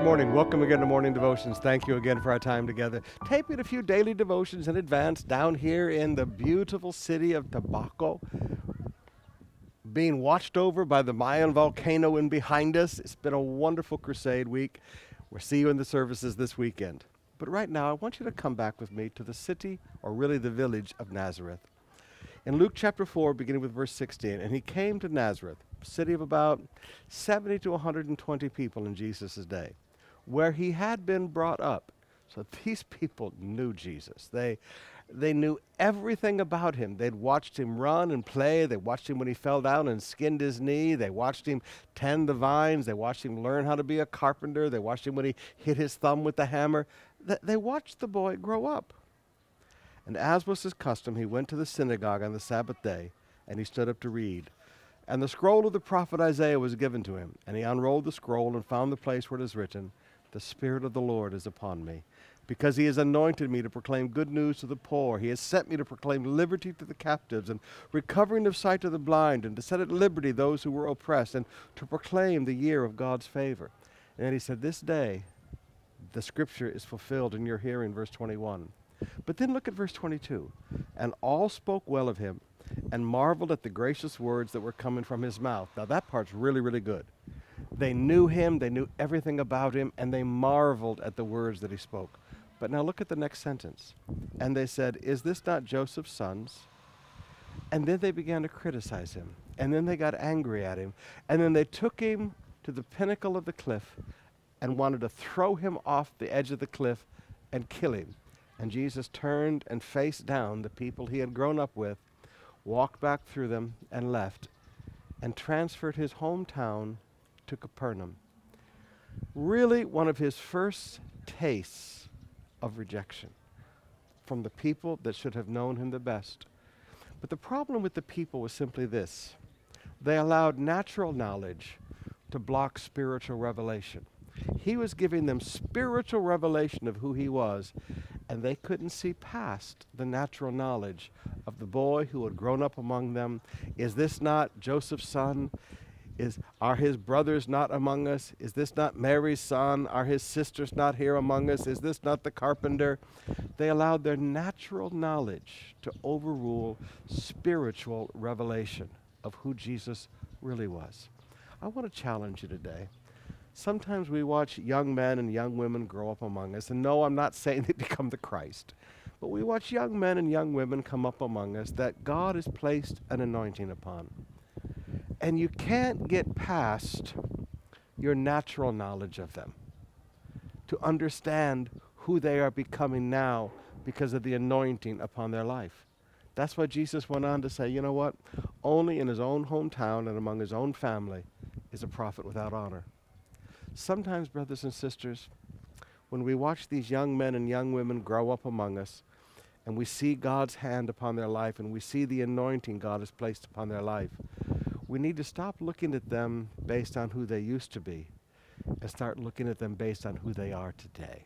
Good morning. Welcome again to Morning Devotions. Thank you again for our time together. Taping a few daily devotions in advance down here in the beautiful city of Tabaco, being watched over by the Mayon volcano in behind us. It's been a wonderful crusade week. We'll see you in the services this weekend. But right now, I want you to come back with me to the city, or really the village of Nazareth. In Luke chapter 4, beginning with verse 16, and he came to Nazareth, a city of about 70 to 120 people in Jesus' day, where he had been brought up. So these people knew Jesus. They, they knew everything about him. They'd watched him run and play. They watched him when he fell down and skinned his knee. They watched him tend the vines. They watched him learn how to be a carpenter. They watched him when he hit his thumb with the hammer. Th- they watched the boy grow up. And as was his custom, he went to the synagogue on the Sabbath day, and he stood up to read. And the scroll of the prophet Isaiah was given to him. And he unrolled the scroll and found the place where it is written, The Spirit of the Lord is upon me, because he has anointed me to proclaim good news to the poor. He has sent me to proclaim liberty to the captives, and recovering of sight to the blind, and to set at liberty those who were oppressed, and to proclaim the year of God's favor. And he said, This day the scripture is fulfilled in your hearing, verse 21. But then look at verse 22. And all spoke well of him and marveled at the gracious words that were coming from his mouth. Now, that part's really, really good. They knew him, they knew everything about him, and they marveled at the words that he spoke. But now look at the next sentence. And they said, Is this not Joseph's sons? And then they began to criticize him. And then they got angry at him. And then they took him to the pinnacle of the cliff and wanted to throw him off the edge of the cliff and kill him. And Jesus turned and faced down the people he had grown up with, walked back through them, and left, and transferred his hometown to Capernaum. Really, one of his first tastes of rejection from the people that should have known him the best. But the problem with the people was simply this they allowed natural knowledge to block spiritual revelation. He was giving them spiritual revelation of who he was, and they couldn't see past the natural knowledge of the boy who had grown up among them. Is this not Joseph's son? Is, are his brothers not among us? Is this not Mary's son? Are his sisters not here among us? Is this not the carpenter? They allowed their natural knowledge to overrule spiritual revelation of who Jesus really was. I want to challenge you today sometimes we watch young men and young women grow up among us. And no, I'm not saying they become the Christ, but we watch young men and young women come up among us that God has placed an anointing upon. And you can't get past your natural knowledge of them to understand who they are becoming now because of the anointing upon their life. That's why Jesus went on to say, you know what? Only in his own hometown and among his own family is a prophet without honor. Sometimes, brothers and sisters, when we watch these young men and young women grow up among us, and we see God's hand upon their life, and we see the anointing God has placed upon their life, we need to stop looking at them based on who they used to be and start looking at them based on who they are today.